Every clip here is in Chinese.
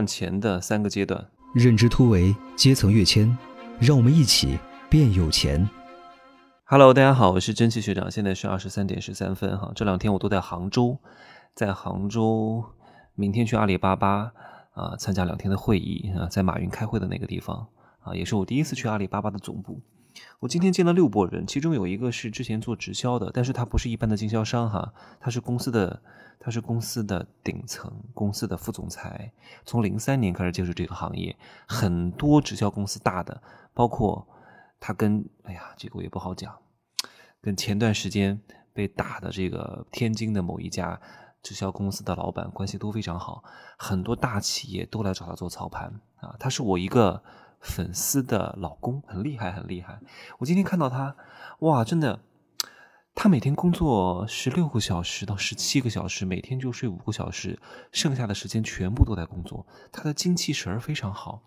赚钱的三个阶段，认知突围，阶层跃迁，让我们一起变有钱。Hello，大家好，我是蒸汽学长，现在是二十三点十三分哈。这两天我都在杭州，在杭州，明天去阿里巴巴啊参加两天的会议啊，在马云开会的那个地方啊，也是我第一次去阿里巴巴的总部。我今天见了六拨人，其中有一个是之前做直销的，但是他不是一般的经销商哈，他是公司的。他是公司的顶层，公司的副总裁，从零三年开始接触这个行业，很多直销公司大的，包括他跟，哎呀，这个我也不好讲，跟前段时间被打的这个天津的某一家直销公司的老板关系都非常好，很多大企业都来找他做操盘啊，他是我一个粉丝的老公，很厉害，很厉害。我今天看到他，哇，真的。他每天工作十六个小时到十七个小时，每天就睡五个小时，剩下的时间全部都在工作。他的精气神儿非常好，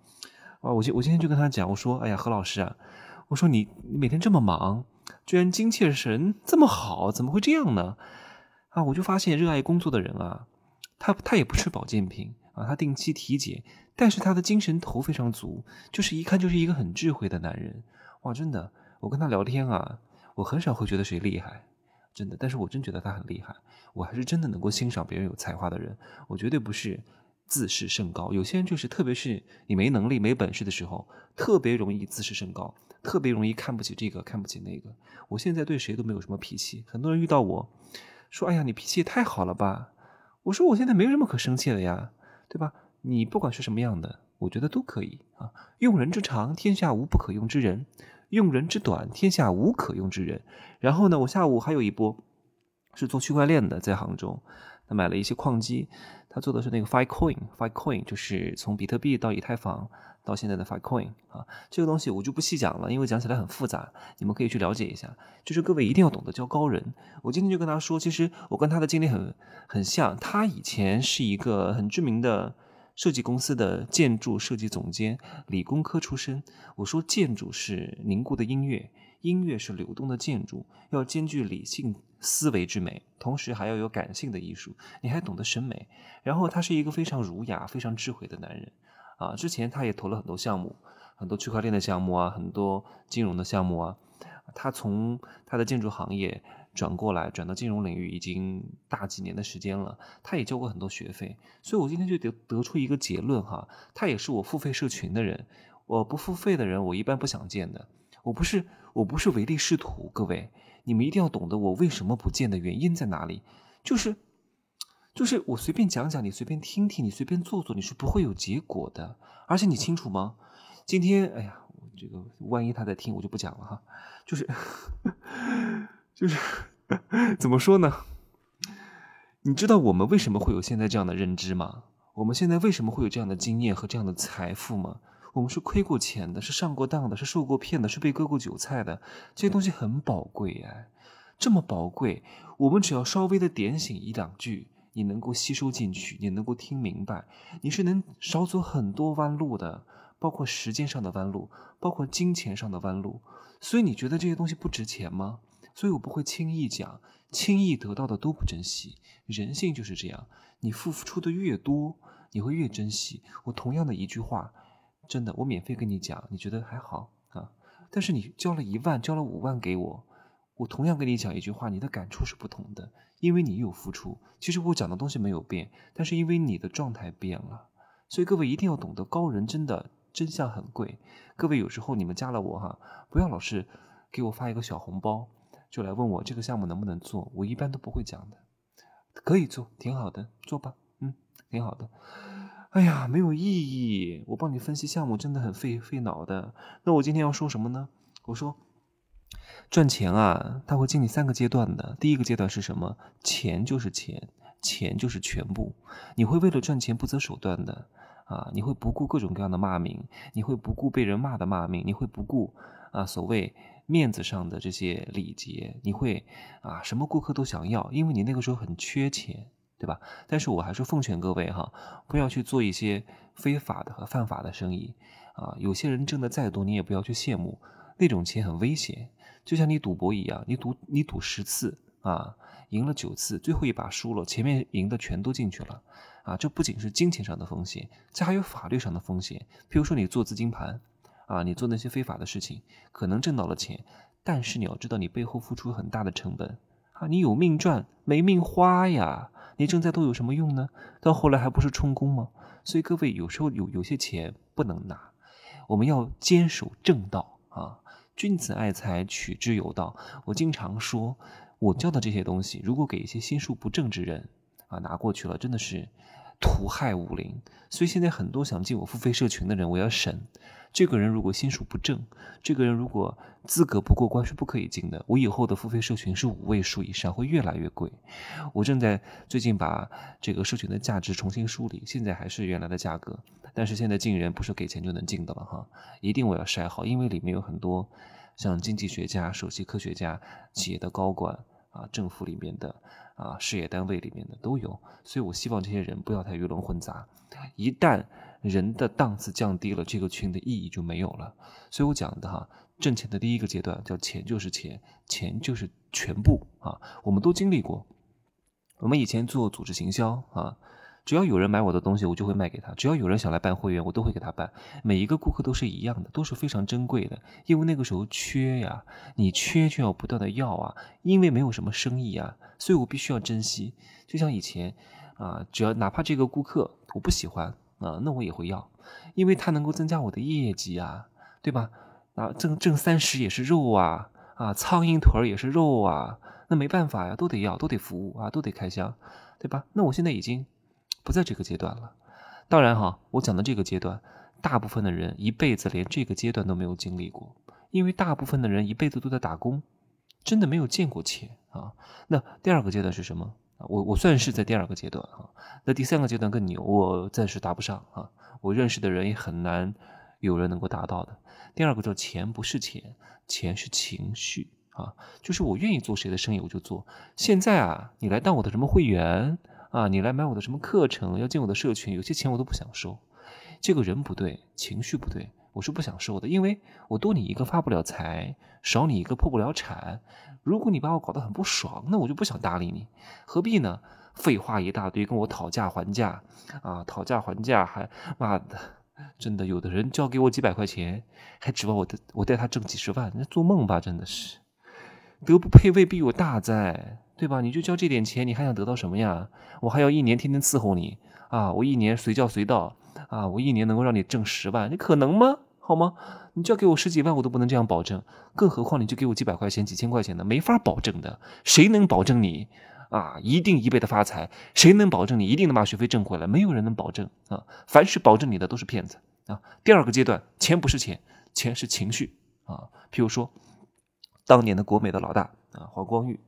啊，我今我今天就跟他讲，我说，哎呀，何老师啊，我说你你每天这么忙，居然精气神这么好，怎么会这样呢？啊，我就发现热爱工作的人啊，他他也不吃保健品啊，他定期体检，但是他的精神头非常足，就是一看就是一个很智慧的男人。哇，真的，我跟他聊天啊。我很少会觉得谁厉害，真的，但是我真觉得他很厉害。我还是真的能够欣赏别人有才华的人。我绝对不是自视甚高。有些人就是，特别是你没能力、没本事的时候，特别容易自视甚高，特别容易看不起这个、看不起那个。我现在对谁都没有什么脾气。很多人遇到我说：“哎呀，你脾气也太好了吧？”我说：“我现在没有什么可生气的呀，对吧？你不管是什么样的，我觉得都可以啊。用人之长，天下无不可用之人。”用人之短，天下无可用之人。然后呢，我下午还有一波是做区块链的，在杭州，买了一些矿机，他做的是那个 Filecoin，Filecoin 就是从比特币到以太坊到现在的 Filecoin 啊，这个东西我就不细讲了，因为讲起来很复杂，你们可以去了解一下。就是各位一定要懂得交高人。我今天就跟他说，其实我跟他的经历很很像，他以前是一个很知名的。设计公司的建筑设计总监，理工科出身。我说，建筑是凝固的音乐，音乐是流动的建筑，要兼具理性思维之美，同时还要有感性的艺术。你还懂得审美。然后他是一个非常儒雅、非常智慧的男人。啊，之前他也投了很多项目，很多区块链的项目啊，很多金融的项目啊。他从他的建筑行业。转过来，转到金融领域已经大几年的时间了。他也交过很多学费，所以我今天就得得出一个结论哈，他也是我付费社群的人。我不付费的人，我一般不想见的。我不是我不是唯利是图，各位，你们一定要懂得我为什么不见的原因在哪里。就是就是我随便讲讲，你随便听听，你随便做做，你是不会有结果的。而且你清楚吗？今天，哎呀，这个万一他在听，我就不讲了哈。就是。就是怎么说呢？你知道我们为什么会有现在这样的认知吗？我们现在为什么会有这样的经验和这样的财富吗？我们是亏过钱的，是上过当的，是受过骗的，是被割过韭菜的。这些东西很宝贵哎，这么宝贵，我们只要稍微的点醒一两句，你能够吸收进去，你能够听明白，你是能少走很多弯路的，包括时间上的弯路，包括金钱上的弯路。所以你觉得这些东西不值钱吗？所以我不会轻易讲，轻易得到的都不珍惜。人性就是这样，你付出的越多，你会越珍惜。我同样的一句话，真的，我免费跟你讲，你觉得还好啊？但是你交了一万，交了五万给我，我同样跟你讲一句话，你的感触是不同的，因为你有付出。其实我讲的东西没有变，但是因为你的状态变了。所以各位一定要懂得，高人真的真相很贵。各位有时候你们加了我哈，不要老是给我发一个小红包。就来问我这个项目能不能做，我一般都不会讲的，可以做，挺好的，做吧，嗯，挺好的。哎呀，没有意义，我帮你分析项目真的很费费脑的。那我今天要说什么呢？我说，赚钱啊，它会经历三个阶段的。第一个阶段是什么？钱就是钱，钱就是全部。你会为了赚钱不择手段的啊，你会不顾各种各样的骂名，你会不顾被人骂的骂名，你会不顾啊所谓。面子上的这些礼节，你会啊，什么顾客都想要，因为你那个时候很缺钱，对吧？但是我还是奉劝各位哈，不要去做一些非法的和犯法的生意啊。有些人挣的再多，你也不要去羡慕，那种钱很危险，就像你赌博一样，你赌你赌十次啊，赢了九次，最后一把输了，前面赢的全都进去了啊！这不仅是金钱上的风险，这还有法律上的风险。譬如说你做资金盘啊，你做那些非法的事情，可能挣到了钱，但是你要知道你背后付出很大的成本啊！你有命赚没命花呀！你挣再多有什么用呢？到后来还不是充公吗？所以各位有时候有有些钱不能拿，我们要坚守正道啊！君子爱财，取之有道。我经常说，我教的这些东西，如果给一些心术不正之人啊拿过去了，真的是图害武林。所以现在很多想进我付费社群的人，我要审。这个人如果心术不正，这个人如果资格不过关是不可以进的。我以后的付费社群是五位数以上，会越来越贵。我正在最近把这个社群的价值重新梳理，现在还是原来的价格，但是现在进人不是给钱就能进的了哈，一定我要筛好，因为里面有很多像经济学家、首席科学家、企业的高管啊、政府里面的啊、事业单位里面的都有，所以我希望这些人不要太鱼龙混杂，一旦。人的档次降低了，这个群的意义就没有了。所以我讲的哈，挣钱的第一个阶段叫钱就是钱，钱就是全部啊。我们都经历过。我们以前做组织行销啊，只要有人买我的东西，我就会卖给他；只要有人想来办会员，我都会给他办。每一个顾客都是一样的，都是非常珍贵的，因为那个时候缺呀，你缺就要不断的要啊，因为没有什么生意啊，所以我必须要珍惜。就像以前啊，只要哪怕这个顾客我不喜欢。啊，那我也会要，因为他能够增加我的业绩啊，对吧？啊，挣挣三十也是肉啊，啊，苍蝇腿儿也是肉啊，那没办法呀，都得要，都得服务啊，都得开箱，对吧？那我现在已经不在这个阶段了。当然哈，我讲的这个阶段，大部分的人一辈子连这个阶段都没有经历过，因为大部分的人一辈子都在打工，真的没有见过钱啊。那第二个阶段是什么？我我算是在第二个阶段啊，那第三个阶段更牛，我暂时达不上啊，我认识的人也很难有人能够达到的。第二个叫钱不是钱，钱是情绪啊，就是我愿意做谁的生意我就做。现在啊，你来当我的什么会员啊，你来买我的什么课程，要进我的社群，有些钱我都不想收。这个人不对，情绪不对，我是不想收的，因为我多你一个发不了财，少你一个破不了产。如果你把我搞得很不爽，那我就不想搭理你，何必呢？废话一大堆，跟我讨价还价啊，讨价还价还妈的，真的有的人交给我几百块钱，还指望我的我带他挣几十万，那做梦吧，真的是德不配位必有大灾，对吧？你就交这点钱，你还想得到什么呀？我还要一年天天伺候你啊，我一年随叫随到啊，我一年能够让你挣十万，你可能吗？好吗？你就要给我十几万，我都不能这样保证，更何况你就给我几百块钱、几千块钱的，没法保证的。谁能保证你啊一定一辈子发财？谁能保证你一定能把学费挣回来？没有人能保证啊！凡是保证你的都是骗子啊！第二个阶段，钱不是钱，钱是情绪啊。譬如说，当年的国美的老大啊，黄光裕，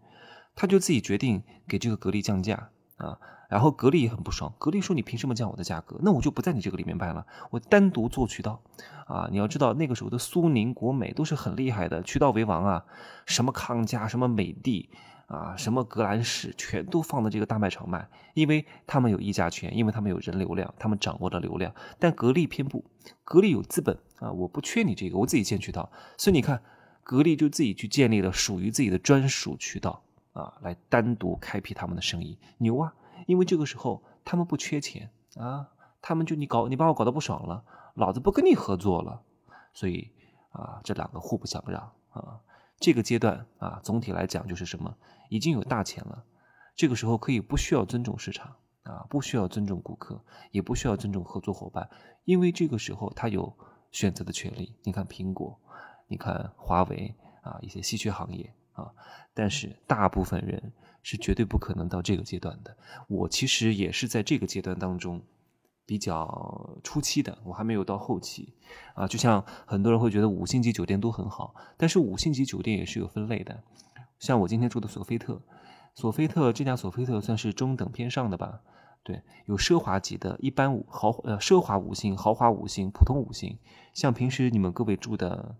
他就自己决定给这个格力降价啊。然后格力也很不爽，格力说：“你凭什么降我的价格？那我就不在你这个里面卖了，我单独做渠道。”啊，你要知道那个时候的苏宁、国美都是很厉害的，渠道为王啊，什么康佳、什么美的啊、什么格兰仕，全都放在这个大卖场卖，因为他们有议价权，因为他们有人流量，他们掌握了流量。但格力偏不，格力有资本啊，我不缺你这个，我自己建渠道。所以你看，格力就自己去建立了属于自己的专属渠道啊，来单独开辟他们的生意，牛啊！因为这个时候他们不缺钱啊，他们就你搞你把我搞得不爽了，老子不跟你合作了，所以啊这两个互不相让啊。这个阶段啊总体来讲就是什么，已经有大钱了，这个时候可以不需要尊重市场啊，不需要尊重顾客，也不需要尊重合作伙伴，因为这个时候他有选择的权利。你看苹果，你看华为啊，一些稀缺行业啊，但是大部分人。是绝对不可能到这个阶段的。我其实也是在这个阶段当中比较初期的，我还没有到后期啊。就像很多人会觉得五星级酒店都很好，但是五星级酒店也是有分类的。像我今天住的索菲特，索菲特这家索菲特算是中等偏上的吧？对，有奢华级的，一般五豪呃奢华五星、豪华五星、普通五星。像平时你们各位住的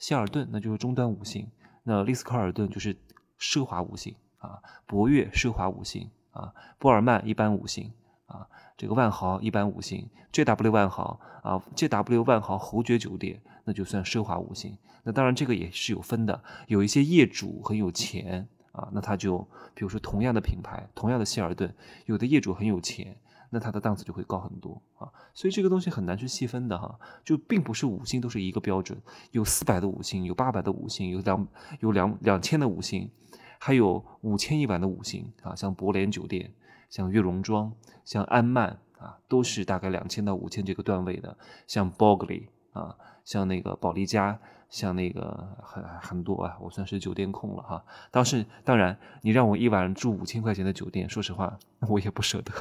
希尔顿，那就是中端五星；那丽思卡尔顿就是奢华五星。啊，博悦奢华五星啊，波尔曼一般五星啊，这个万豪一般五星，JW 万豪啊，JW 万豪侯爵酒店那就算奢华五星。那当然这个也是有分的，有一些业主很有钱啊，那他就比如说同样的品牌，同样的希尔顿，有的业主很有钱，那它的档次就会高很多啊。所以这个东西很难去细分的哈，就并不是五星都是一个标准，有四百的五星，有八百的五星，有两有两两千的五星，还有五千一晚的五星啊，像博联酒店，像悦榕庄，像安曼啊，都是大概两千到五千这个段位的，像 Bogley 啊，像那个保利加。像那个很很多啊，我算是酒店控了哈。当时当然，你让我一晚住五千块钱的酒店，说实话，我也不舍得，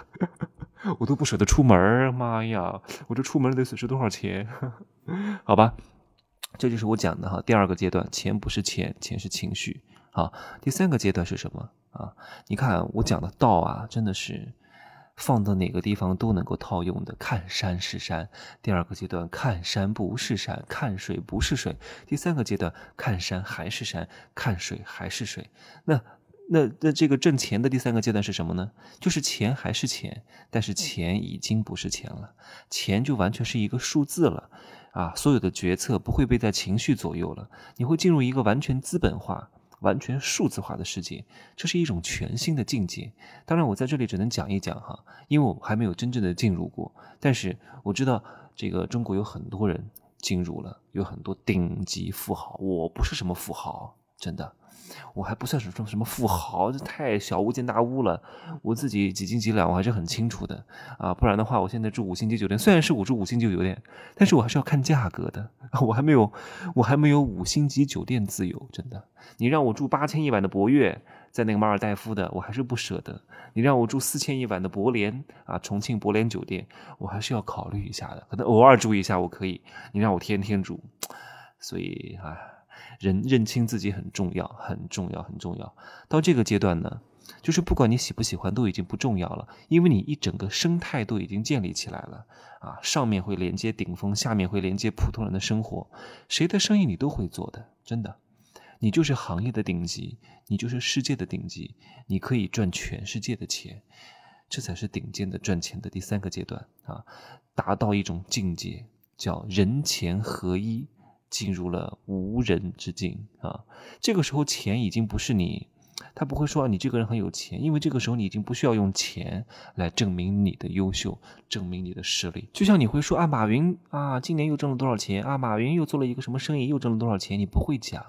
我都不舍得出门妈呀，我这出门得损失多少钱？好吧，这就是我讲的哈。第二个阶段，钱不是钱，钱是情绪好。第三个阶段是什么啊？你看我讲的道啊，真的是。放到哪个地方都能够套用的，看山是山。第二个阶段，看山不是山，看水不是水。第三个阶段，看山还是山，看水还是水。那那那这个挣钱的第三个阶段是什么呢？就是钱还是钱，但是钱已经不是钱了，钱就完全是一个数字了啊！所有的决策不会被在情绪左右了，你会进入一个完全资本化。完全数字化的世界，这是一种全新的境界。当然，我在这里只能讲一讲哈，因为我还没有真正的进入过。但是我知道，这个中国有很多人进入了，有很多顶级富豪。我不是什么富豪，真的。我还不算是说什么富豪，这太小巫见大巫了。我自己几斤几两，我还是很清楚的啊。不然的话，我现在住五星级酒店，虽然是我住五星级酒店，但是我还是要看价格的。我还没有，我还没有五星级酒店自由，真的。你让我住八千一晚的博悦，在那个马尔代夫的，我还是不舍得。你让我住四千一晚的博联啊，重庆博联酒店，我还是要考虑一下的。可能偶尔住一下我可以，你让我天天住，所以啊。人认清自己很重要，很重要，很重要。到这个阶段呢，就是不管你喜不喜欢，都已经不重要了，因为你一整个生态都已经建立起来了啊。上面会连接顶峰，下面会连接普通人的生活，谁的生意你都会做的，真的。你就是行业的顶级，你就是世界的顶级，你可以赚全世界的钱，这才是顶尖的赚钱的第三个阶段啊，达到一种境界，叫人钱合一。进入了无人之境啊！这个时候，钱已经不是你，他不会说你这个人很有钱，因为这个时候你已经不需要用钱来证明你的优秀，证明你的实力。就像你会说啊，马云啊，今年又挣了多少钱啊？马云又做了一个什么生意，又挣了多少钱？你不会讲，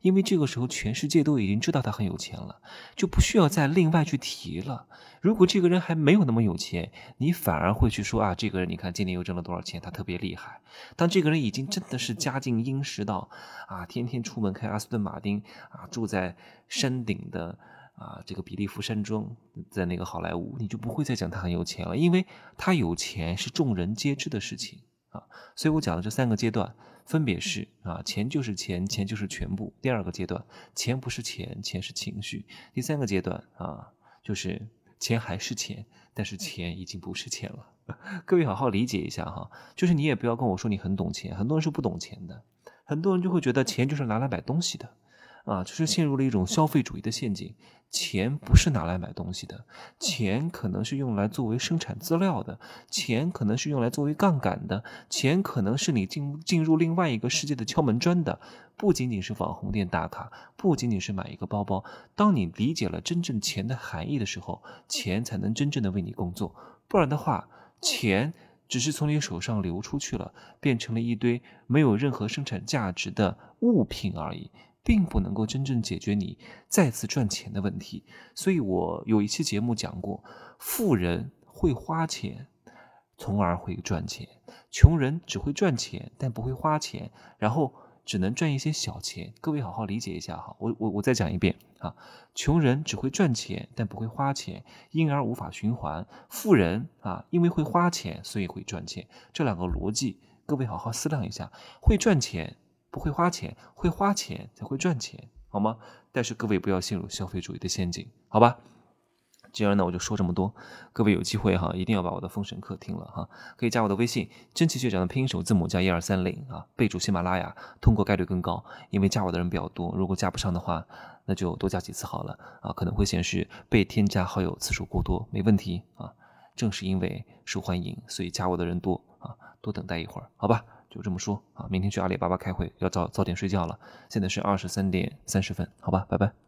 因为这个时候全世界都已经知道他很有钱了，就不需要再另外去提了。如果这个人还没有那么有钱，你反而会去说啊，这个人你看今年又挣了多少钱，他特别厉害。当这个人已经真的是家境殷实到啊，天天出门开阿斯顿马丁啊，住在山顶的的啊这个比利福山庄，在那个好莱坞，你就不会再讲他很有钱了，因为他有钱是众人皆知的事情啊。所以我讲的这三个阶段分别是啊，钱就是钱，钱就是全部。第二个阶段，钱不是钱，钱是情绪。第三个阶段啊，就是。钱还是钱，但是钱已经不是钱了。各位好好理解一下哈，就是你也不要跟我说你很懂钱，很多人是不懂钱的，很多人就会觉得钱就是拿来买东西的。啊，就是陷入了一种消费主义的陷阱。钱不是拿来买东西的，钱可能是用来作为生产资料的，钱可能是用来作为杠杆的，钱可能是你进进入另外一个世界的敲门砖的。不仅仅是网红店打卡，不仅仅是买一个包包。当你理解了真正钱的含义的时候，钱才能真正的为你工作。不然的话，钱只是从你手上流出去了，变成了一堆没有任何生产价值的物品而已。并不能够真正解决你再次赚钱的问题，所以我有一期节目讲过，富人会花钱，从而会赚钱；穷人只会赚钱，但不会花钱，然后只能赚一些小钱。各位好好理解一下哈，我我我再讲一遍啊，穷人只会赚钱，但不会花钱，因而无法循环；富人啊，因为会花钱，所以会赚钱。这两个逻辑，各位好好思量一下，会赚钱。不会花钱，会花钱才会赚钱，好吗？但是各位不要陷入消费主义的陷阱，好吧？今儿呢我就说这么多，各位有机会哈，一定要把我的封神课听了哈，可以加我的微信，真奇学长的拼音首字母加一二三零啊，备注喜马拉雅，通过概率更高，因为加我的人比较多，如果加不上的话，那就多加几次好了啊，可能会显示被添加好友次数过多，没问题啊，正是因为受欢迎，所以加我的人多啊，多等待一会儿，好吧？就这么说啊，明天去阿里巴巴开会，要早早点睡觉了。现在是二十三点三十分，好吧，拜拜。